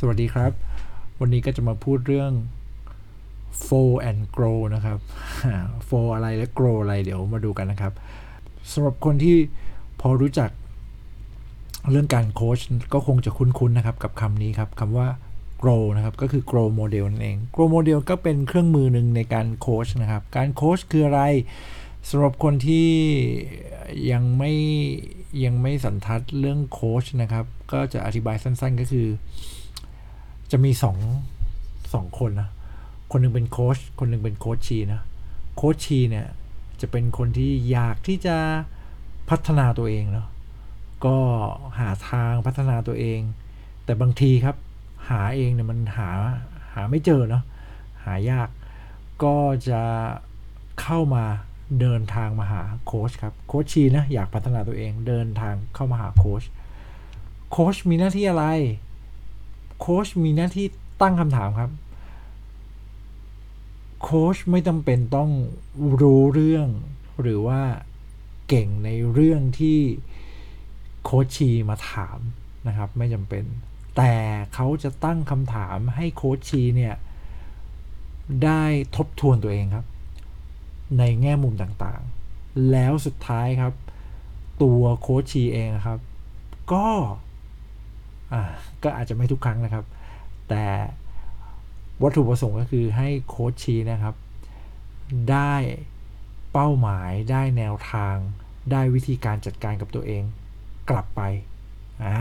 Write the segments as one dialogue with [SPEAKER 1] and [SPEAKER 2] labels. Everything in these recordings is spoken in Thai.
[SPEAKER 1] สวัสดีครับ วันนี้ก็จะมาพูดเรื่อง f o and grow นะครับ f o อะไรและ grow อะไรเดี๋ยวมาดูกันนะครับสำหรับคนที่พอรู้จักเรื่องการโค้ชก็คงจะคุ้นๆนะครับกับคำนี้ครับคำว่า grow นะครับก็คือ grow model นั่นเอง grow model ก็เป็นเครื่องมือหนึ่งในการโค้ชนะครับ การโค้ชคืออะไรสำหรับคนที่ยังไม่ยังไม่สันทัดเรื่องโค้ชนะครับ ก็จะอธิบายสั้นๆก็คือ จะมีสองสองคนนะคนหนึ่งเป็นโค้ชคนหนึ่งเป็นโค้ชชีนะโค้ชชีเนี่ยจะเป็นคนที่อยากที่จะพัฒนาตัวเองเนาะก็หาทางพัฒนาตัวเอง แต่บางทีครับหาเองเนี่ยมันหาหาไม่เจอเนาะหายากก็จะเข้ามาเดินทางมาหาโค้ชครับ coachee นะอยากพัฒนาตัวเองเดินทางเข้ามาหาโค้ชโค้ชมีหน้าที่อะไร โค้ชมีหน้าที่ตั้งคำถามครับ โค้ชไม่จำเป็นต้องรู้เรื่อง หรือว่าเก่งในเรื่องที่ coachee มาถามนะครับ ไม่จำเป็น แต่เขาจะตั้งคำถามให้ coachee เนี่ย ได้ทบทวนตัวเองครับ ในแง่มุมต่างๆ แล้วสุดท้ายครับ ตัวโค้ชชีเองครับ ก็ ก็อาจจะไม่ทุกครั้งนะครับ แต่วัตถุประสงค์ก็คือให้โค้ชชีนะครับ ได้เป้าหมายได้แนวทาง ได้วิธีการจัดการกับตัวเอง กลับไปอ่า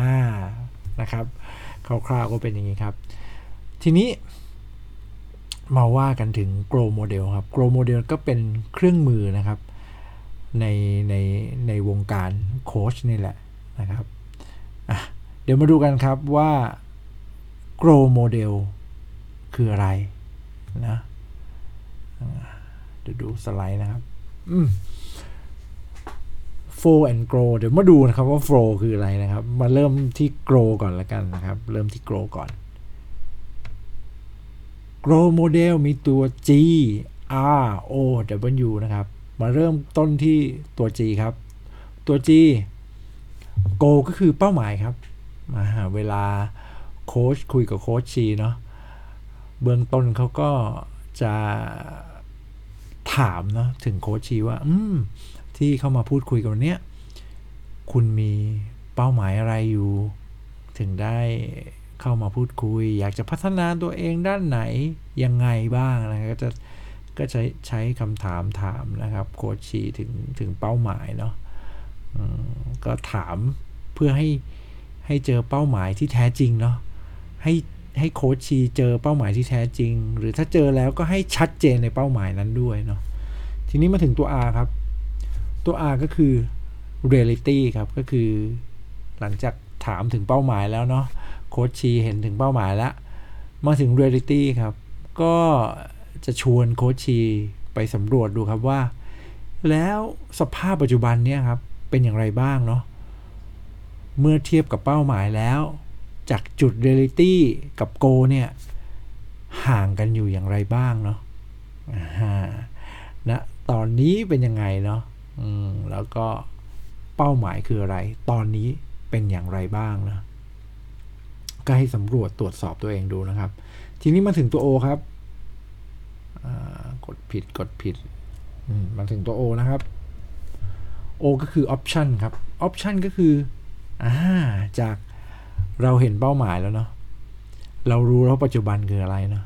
[SPEAKER 1] นะครับคร่าวๆก็เป็นอย่างนี้ครับ ทีนี้มาว่ากันถึง Grow Model ครับ Grow Model ก็เป็นเครื่องมือนะครับ ในในในวงการโค้ชนี่แหละนะครับ เดี๋ยวมาดูกันครับว่า grow model คืออะไรนะเดี๋ยวดูสไลด์นะครับ flow and grow เดี๋ยวมาดูนะครับว่า flow คืออะไรนะครับ มาเริ่มที่ grow ก่อนละกันนะครับ เริ่มที่ grow ก่อน grow model มีตัว G R O W นะครับ มาเริ่มต้นที่ตัว G ครับ ตัว G go ก็คือเป้าหมายครับ เวลาโค้ชคุยกับโค้ชชีเนาะเบื้องต้นเขาก็จะถามเนาะถึงโค้ชชีว่า อืม ที่เข้ามาพูดคุยกันวันนี้ยคุณมีเป้าหมายอะไรอยู่ ถึงได้เข้ามาพูดคุย อยากจะพัฒนาตัวเองด้านไหนยังไงบ้างนะก็จะก็ใช้ใช้คำถามถามนะครับโค้ชชีถึงถึงเป้าหมายเนาะก็ถามเพื่อให้ ให้เจอเป้าหมายที่แท้จริงเนาะให้ให้โค้ชชีเจอเป้าหมายที่แท้จริง หรือถ้าเจอแล้วก็ให้ชัดเจนในเป้าหมายนั้นด้วยเนาะทีนี้มาถึงตัว R ครับ ตัว R ก็คือ reality ครับก็คือ หลังจากถามถึงเป้าหมายแล้วเนาะ coachee เห็นถึงเป้าหมายแล้ว มาถึง reality ครับ ก็จะชวน coachee ไปสำรวจดูครับว่า แล้วสภาพปัจจุบันเนี่ยครับเป็นอย่างไรบ้างเนาะ เมื่อเทียบกับเป้าหมายแล้ว จากจุดเรียลิตี้กับ goal เนี่ยห่างกันอยู่อย่างไรบ้างเนาะนะตอนนี้เป็นยังไงเนาะแล้วก็เป้าหมายคืออะไร ตอนนี้เป็นอย่างไรบ้างนะก็ให้สำรวจตรวจสอบตัวเองดูนะครับ ทีนี้มาถึงตัว O ครับกดผิดกดผิดมาถึงตัว O นะครับ O ก็คือ option ครับ option ก็คือ อ่าจากเราเห็นเป้าหมายแล้วเนาะเรารู้แล้วปัจจุบันคืออะไรเนาะ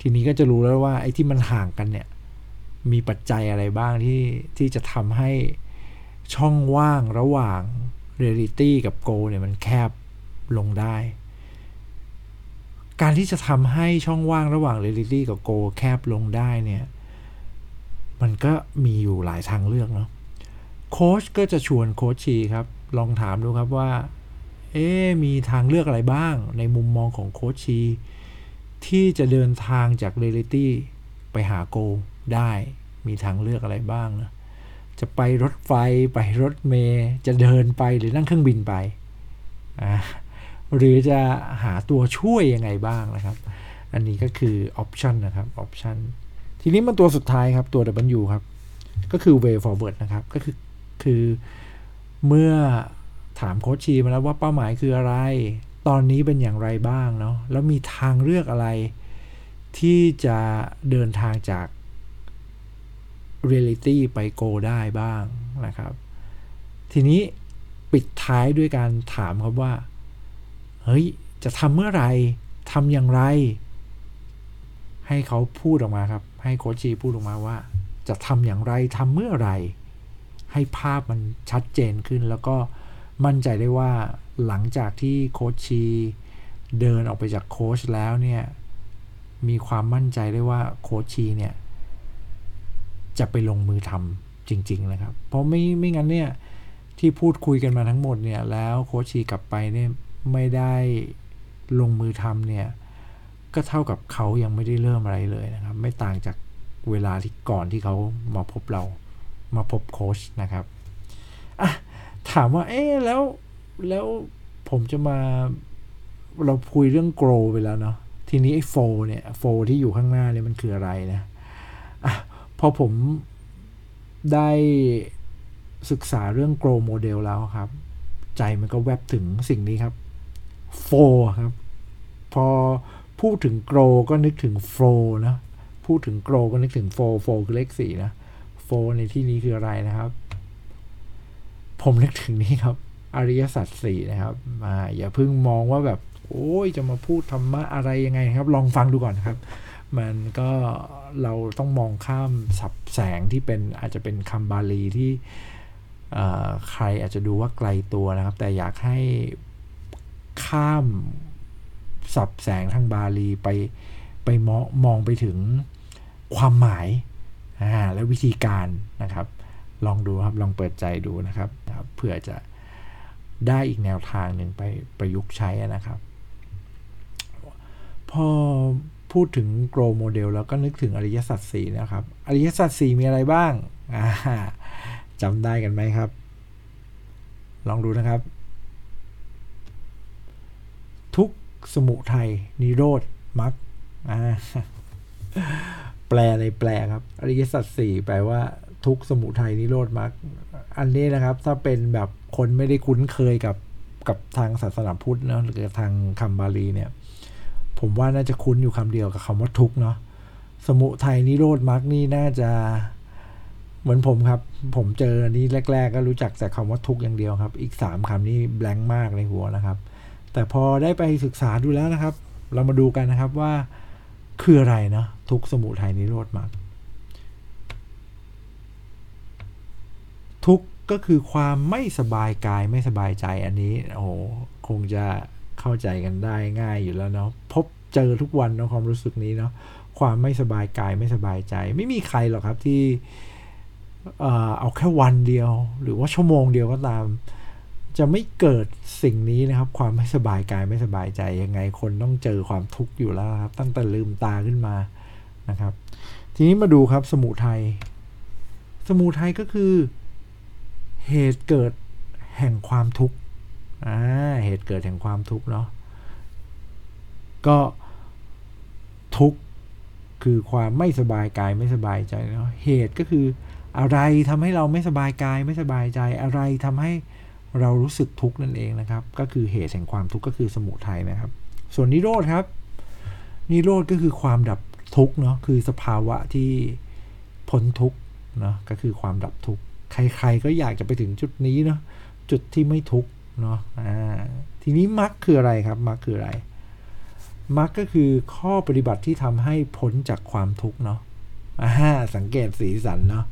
[SPEAKER 1] ทีนี้ก็จะรู้แล้วว่าไอ้ที่มันห่างกันเนี่ย มีปัจจัยอะไรบ้างที่ที่จะทำให้ช่องว่างระหว่างเรียลิตี้กับ goal เนี่ยมันแคบลงได้ การที่จะทำให้ช่องว่างระหว่างเรียลิตี้กับ goal แคบลงได้เนี่ย มันก็มีอยู่หลายทางเลือกเนาะโค้ชก็จะชวน coachee ครับ ลองถามดูครับว่า เอ๊มีทางเลือกอะไรบ้าง ในมุมมองของ coachee ที่จะเดินทางจากเรลิตี้ไปหา goal ได้มีทางเลือกอะไรบ้างนะจะไปรถไฟไปรถเมย์จะเดินไปหรือนั่งเครื่องบินไปหรือจะหาตัวช่วยยังไงบ้างนะครับ อันนี้ก็คือ option นะครับ optionทีนี้มันตัวสุดท้ายครับตัว W ครับ ก็คือ way forward นะครับ ก็คือคือ เมื่อถามโค้ชชีมาแล้วว่าเป้าหมายคืออะไร ตอนนี้เป็นอย่างไรบ้างเนาะแล้วมีทางเลือกอะไร ที่จะเดินทางจากเรียลิตี้ไปโกได้บ้างนะครับ ทีนี้ปิดท้ายด้วยการถามครับว่า เฮ้ย จะทำเมื่อไหร่ทำอย่างไร ให้เขาพูดออกมาครับ ให้ coachee พูดออกมาว่า จะทำอย่างไรทำเมื่อไหร่ ให้ภาพมันชัดเจนขึ้น แล้วก็มั่นใจได้ว่าหลังจากที่ coachee เดินออกไปจากโค้ชแล้วเนี่ย มีความมั่นใจได้ว่า coachee เนี่ย จะไปลงมือทำจริง ๆ นะครับ เพราะไม่ไม่งั้นเนี่ย ที่พูดคุยกันมาทั้งหมดเนี่ย แล้ว coachee กลับไปเนี่ยไม่ได้ลงมือทำเนี่ยก็เท่ากับเขายังไม่ได้เริ่มอะไรเลยนะครับ ไม่ต่างจากเวลาที่ก่อนที่เขามาพบเรา มาพบโค้ชนะครับอะถามว่าเอ๊แล้วแล้วผมจะมาเราคุยเรื่อง grow ไปแล้วเนาะทีนี้ไอ้โฟเนี่ยโฟที่อยู่ข้างหน้าเนี่ยมันคืออะไรนะอะพอผมได้ศึกษาเรื่อง grow model แล้วครับ ใจมันก็แวบถึงสิ่งนี้ครับโฟครับ พอพูดถึง grow ก็นึกถึง flow นะพูดถึง grow ก็นึกถึง flow flow คือเลขสี่นะ flow ในที่นี้คืออะไรนะครับ ผมนึกถึงนี่ครับ อริยสัจสี่นะครับมาอย่าเพิ่งมองว่าแบบ โอ้ยจะมาพูดธรรมะอะไรยังไงครับ ลองฟังดูก่อนครับ มันก็เราต้องมองข้ามสับแสงที่เป็นอาจจะเป็นคำบาลีที่ใครอาจจะดูว่าไกลตัวนะครับ แต่อยากให้ข้ามสับแสงทางบาลีไปไปมองมองไปถึงความหมาย อ่าและวิธีการนะครับ ลองดูครับลองเปิดใจดูนะครับเพื่อจะได้อีกแนวทางหนึ่งไปประยุกต์ใช้นะครับ พอพูดถึง grow model แล้วก็นึกถึงอริยสัจสี่นะครับ อริยสัจสี่มีอะไรบ้างจำได้กันไหมครับ ลองดูนะครับ ทุกสมุทัยนิโรธมรรค ลในแปลครับ อริยสัจสี่แปลว่าทุกสมุทัยนิโรธมรรคอันนี้นะครับ ถ้าเป็นแบบคนไม่ได้คุ้นเคยกับกับทางศาสนาพุทธเนาะหรือทางคำบาลีเนี่ย ผมว่าน่าจะคุ้นอยู่คำเดียวกับคำว่าทุกเนาะสมุทัยนิโรธมรรคนี่น่าจะเหมือนผมครับ ผมเจออันนี้แรก ๆ ก็รู้จักแต่คำว่าทุกอย่างเดียวครับ อีกสามคำนี้แบงค์มากในหัวนะครับ แต่พอได้ไปศึกษาดูแล้วนะครับ เรามาดูกันนะครับว่า คืออะไรนะทุกสมุทัยนิโรธมรรคทุกก็คือความไม่สบายกายไม่สบายใจอันนี้โอ้โคงจะเข้าใจกันได้ง่ายอยู่แล้วเนาะพบเจอทุกวันเนาะความรู้สึกนี้เนาะความไม่สบายกายไม่สบายใจ ไม่มีใครหรอกครับที่เอาแค่วันเดียว หรือว่าชั่วโมงเดียวก็ตาม จะไม่เกิดสิ่งนี้นะครับ ความไม่สบายกายไม่สบายใจยังไงคนต้องเจอความทุกข์อยู่แล้วครับ ตั้งแต่ลืมตาขึ้นมานะครับ ทีนี้มาดูครับสมุทัยสมุทัยก็คือ เหตุเกิดแห่งความทุกข์อ่าเหตุเกิดแห่งความทุกข์เนาะก็ทุกข์คือความไม่สบายกายไม่สบายใจเนาะเหตุก็คืออะไรทำให้เราไม่สบายกายไม่สบายใจ อะไรทำให้ เรารู้สึกทุกข์นั่นเองนะครับ ก็คือเหตุแห่งความทุกข์ก็คือสมุทัยนะครับ ส่วนนิโรธครับนิโรธก็คือความดับทุกข์เนาะคือสภาวะที่พ้นทุกข์เนาะก็คือความดับทุกข์ใครๆก็อยากจะไปถึงจุดนี้เนาะจุดที่ไม่ทุกข์เนาะอ่าทีนี้มรรคคืออะไรครับมรรคคืออะไรมรรคก็คือข้อปฏิบัติที่ทำให้พ้นจากความทุกข์เนาะอ่าสังเกตสีสันเนาะ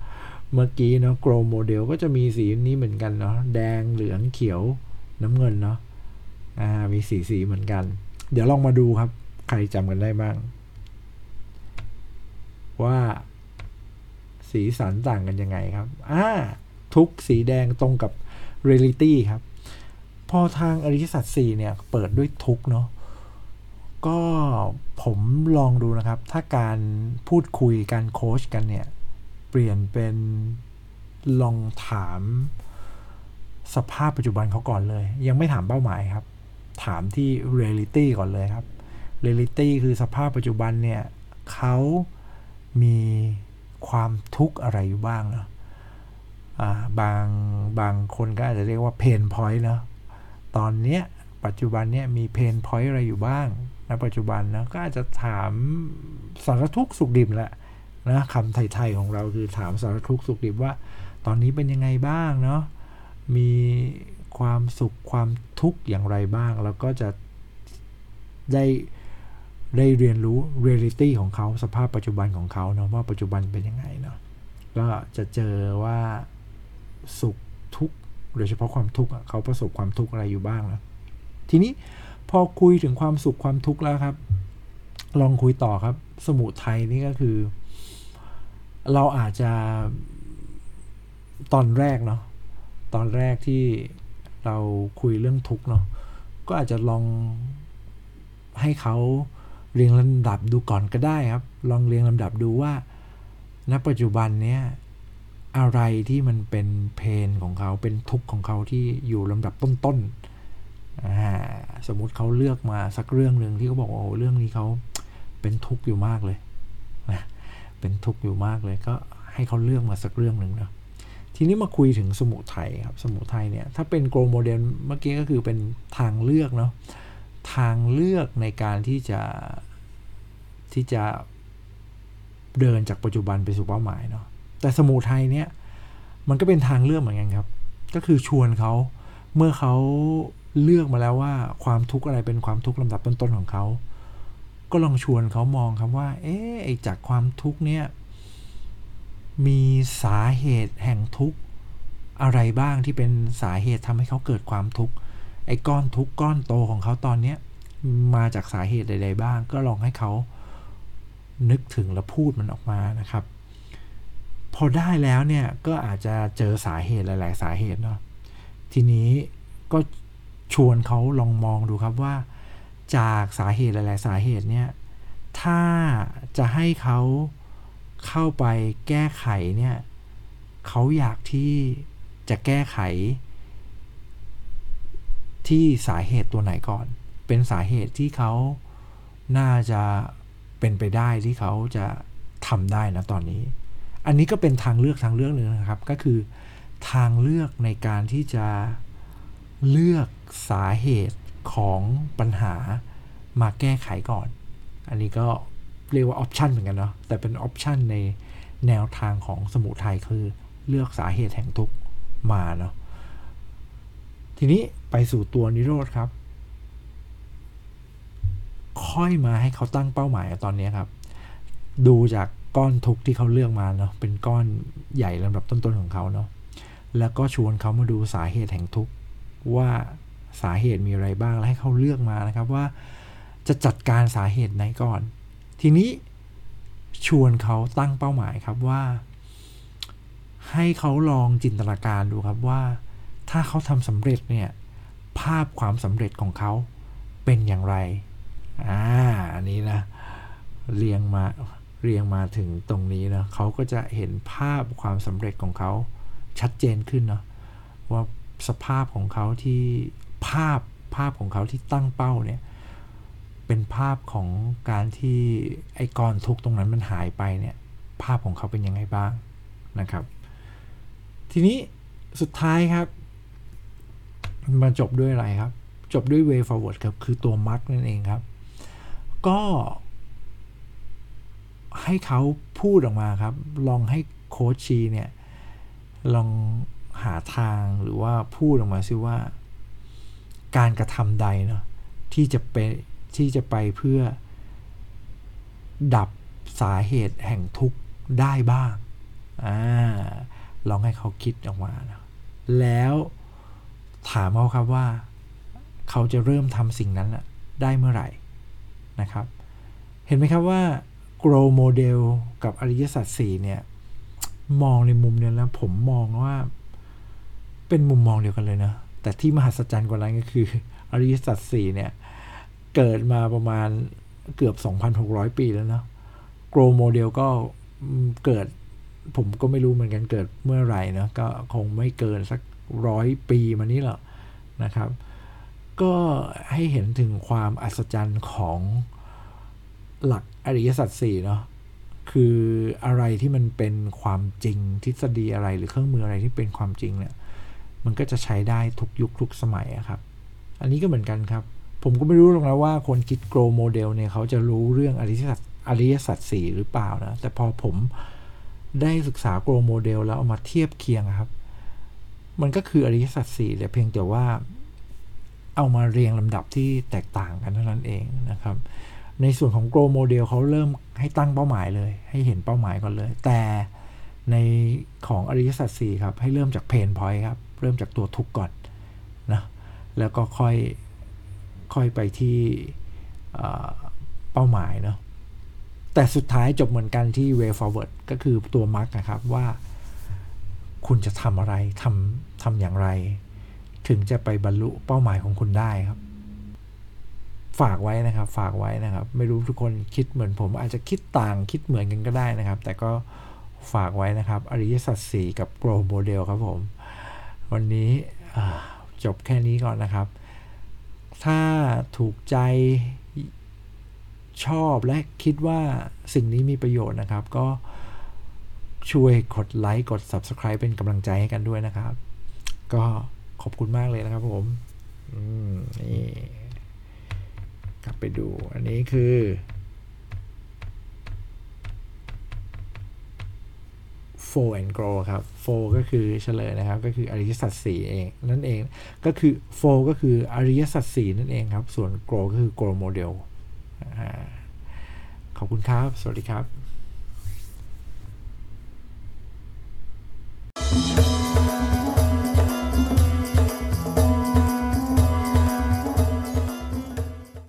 [SPEAKER 1] เมื่อกี้เนาะ GROW Model ก็จะมีสีนี้เหมือนกันเนาะแดงเหลืองเขียวน้ำเงินเนาะอ่ามีสีสีเหมือนกัน เดี๋ยวลองมาดูครับ ใครจำกันได้บ้าง ว่า สีสันต่างกันยังไงครับอ่าทุกสีแดงตรงกับ reality ครับ พอทางอริสัจสี่เนี่ย เปิดด้วยทุกเนาะก็ผมลองดูนะครับ ถ้าการพูดคุยการโค้ชกันเนี่ย เปลี่ยนเป็นลองถามสภาพปัจจุบันเขาก่อนเลย ยังไม่ถามเป้าหมายครับ ถามที่ reality ก่อนเลยครับ reality คือสภาพปัจจุบันเนี่ยเขามีความทุกข์อะไรอยู่บ้างเนาะบางบางคนก็อาจจะเรียกว่า pain point เนาะตอนเนี้ยปัจจุบันเนี่ยมี pain point อะไรอยู่บ้างณปัจจุบันนะก็อาจจะถามสารทุกข์สุขดิบแหละ นะคำไทยๆของเราคือถามสารทุกข์สุขดิบว่า ตอนนี้เป็นยังไงบ้างเนาะมีความสุขความทุกข์อย่างไรบ้าง แล้วก็จะได้ได้เรียนรู้เรียลิตี้ของเขาสภาพปัจจุบันของเขาเนาะว่าปัจจุบันเป็นยังไงเนาะก็จะเจอว่าสุขทุกข์โดยเฉพาะความทุกข์เขาประสบความทุกข์อะไรอยู่บ้างนะทีนี้พอคุยถึงความสุขความทุกข์แล้วครับ ลองคุยต่อครับ สมุทัยนี่ก็คือ เราอาจจะตอนแรกเนาะตอนแรกที่เราคุยเรื่องทุกเนาะก็อาจจะลองให้เขาเรียงลำดับดูก่อนก็ได้ครับ ลองเรียงลำดับดูว่า ณปัจจุบันเนี้ยอะไรที่มันเป็นpain ของเขาเป็นทุกข์ของเขาที่อยู่ลำดับต้นๆอ่าสมมุติเขาเลือกมาสักเรื่องหนึ่งที่เขาบอกว่าโอ้เรื่องนี้เขาเป็นทุกข์อยู่มากเลยนะ เป็นทุกข์อยู่มากเลยก็ให้เขาเลือกมาสักเรื่องหนึ่งเนาะทีนี้มาคุยถึงสมุทัยครับสมุทัยเนี่ยถ้าเป็น GROW Model เมื่อกี้ก็คือเป็นทางเลือกเนาะทางเลือกในการที่จะที่จะเดินจากปัจจุบันไปสู่เป้าหมายเนาะแต่สมุทัยเนี่ยมันก็เป็นทางเลือกเหมือนกันครับ ก็คือชวนเขาเมื่อเขาเลือกมาแล้วว่าความทุกข์อะไรเป็นความทุกข์ลำดับต้นๆของเขา ก็ลองชวนเขามองครับว่า เอ๊ะจากความทุกข์เนี่ย มีสาเหตุแห่งทุกข์อะไรบ้างที่เป็นสาเหตุทำให้เขาเกิดความทุกข์ ไอ้ก้อนทุกข์ก้อนโตของเขาตอนเนี้ยมาจากสาเหตุใด ๆ บ้าง ก็ลองให้เขานึกถึงและพูดมันออกมานะครับ พอได้แล้วเนี่ยก็อาจจะเจอสาเหตุหลาย ๆ สาเหตุเนาะทีนี้ก็ชวนเขาลองมองดูครับว่า จากสาเหตุหลาย ๆ สาเหตุเนี่ย ถ้าจะให้เขาเข้าไปแก้ไขเนี่ยเขาอยากที่จะแก้ไข ที่สาเหตุตัวไหนก่อน เป็นสาเหตุที่เขาน่าจะเป็นไปได้ที่เขาจะทำได้นะตอนนี้ อันนี้ก็เป็นทางเลือกทางเลือกหนึ่งนะครับ ก็คือทางเลือกในการที่จะเลือกสาเหตุ ของปัญหามาแก้ไขก่อน อันนี้ก็เรียกว่าออปชันเหมือนกันเนาะแต่เป็นออปชันในแนวทางของสมุทัยคือเลือกสาเหตุแห่งทุกข์มาเนาะทีนี้ไปสู่ตัวนิโรธครับ ค่อยมาให้เขาตั้งเป้าหมายตอนนี้ครับ ดูจากก้อนทุกที่เขาเลือกมาเนาะเป็นก้อนใหญ่ลำดับต้นๆของเขาเนาะแล้วก็ชวนเขามาดูสาเหตุแห่งทุกข์ว่า สาเหตุมีอะไรบ้าง แล้วให้เขาเลือกมานะครับว่าจะจัดการสาเหตุไหนก่อน ทีนี้ชวนเขาตั้งเป้าหมายครับว่า ให้เขาลองจินตนาการดูครับว่า ถ้าเขาทำสำเร็จเนี่ยภาพความสำเร็จของเขาเป็นอย่างไรอ่าอันนี้นะเรียงมาเรียงมาถึงตรงนี้นะเขาก็จะเห็นภาพความสำเร็จของเขาชัดเจนขึ้นเนาะว่าสภาพของเขาที่ ภาพภาพของเขาที่ตั้งเป้าเนี่ยเป็นภาพของการที่ไอ้กรทุกตรงนั้นมันหายไปเนี่ยภาพของเขาเป็นยังไงบ้างนะครับ ทีนี้สุดท้ายครับมาจบด้วยอะไรครับ จบด้วย way forward ครับ คือตัวมักนั่นเองครับ ก็ ให้เขาพูดออกมาครับ ลองให้โค้ชชีเนี่ย ลองหาทางหรือว่าพูดออกมาซิว่า การกระทำใดเนาะที่จะไปที่จะไปเพื่อ ดับสาเหตุแห่งทุกข์ได้บ้างอ่าลองให้เขาคิดออกมานะแล้วถามเขาครับว่า เขาจะเริ่มทำสิ่งนั้นได้เมื่อไหร่นะครับ เห็นไหมครับว่า grow model กับอริยสัจสี่เนี่ย มองในมุมเนี่ยแล้วผมมองว่า เป็นมุมมองเดียวกันเลยนะ แต่ที่มหัศจรรย์กว่านั้นก็คือ อริยสัจสี่เนี่ย เกิดมาประมาณเกือบ 2,600 ปีแล้วเนาะ grow model ก็เกิดผมก็ไม่รู้เหมือนกันเกิดเมื่อไหร่นะก็คงไม่เกินสักร้อยปีมานี้หรอกนะครับ ก็ให้เห็นถึงความอัศจรรย์ของหลักอริยสัจสี่เนาะคืออะไรที่มันเป็นความจริงทฤษฎีอะไรหรือเครื่องมืออะไรที่เป็นความจริงเนี่ย มันก็จะใช้ได้ทุกยุคทุกสมัยอะครับ อันนี้ก็เหมือนกันครับ ผมก็ไม่รู้หรอกนะว่าคนคิด grow model เนี่ยเขาจะรู้เรื่องอริยสัจอริยสัจสี่หรือเปล่านะ แต่พอผมได้ศึกษา grow model แล้วเอามาเทียบเคียงครับ มันก็คืออริยสัจสี่แต่เพียงแต่ว่าเอามาเรียงลำดับที่แตกต่างกันเท่านั้นเองนะครับ ในส่วนของ grow model เขาเริ่มให้ตั้งเป้าหมายเลย ให้เห็นเป้าหมายก่อนเลย แต่ในของอริยสัจสี่ครับ ให้เริ่มจาก pain point ครับ เริ่มจากตัวทุกข์ก่อนนะแล้วก็ค่อยค่อยไปที่เป้าหมายเนาะแต่สุดท้ายจบเหมือนกันที่ way forward ก็คือตัวมักนะครับว่า คุณจะทำอะไรทำทำอย่างไร ถึงจะไปบรรลุเป้าหมายของคุณได้ครับ ฝากไว้นะครับ ฝากไว้นะครับ ไม่รู้ทุกคนคิดเหมือนผม อาจจะคิดต่างคิดเหมือนกันก็ได้นะครับ แต่ก็ฝากไว้นะครับ อริยสัจสี่กับโปรโมเดลครับผม วันนี้จบแค่นี้ก่อนนะครับ ถ้าถูกใจชอบและคิดว่าสิ่งนี้มีประโยชน์นะครับ ก็ช่วยกดไลค์กด Subscribe เป็นกำลังใจให้กันด้วยนะครับ ก็ขอบคุณมากเลยนะครับผมอืมนี่กลับไปดูอันนี้คือ four and grow ครับ for ก็คือเฉลยนะครับ ก็คืออริยสัจสี่เอง นั่นเองก็คือ for ก็คืออริยสัจสี่นั่นเองครับ ส่วน grow ก็คือ grow model อขอบคุณครับ สวัสดีครับ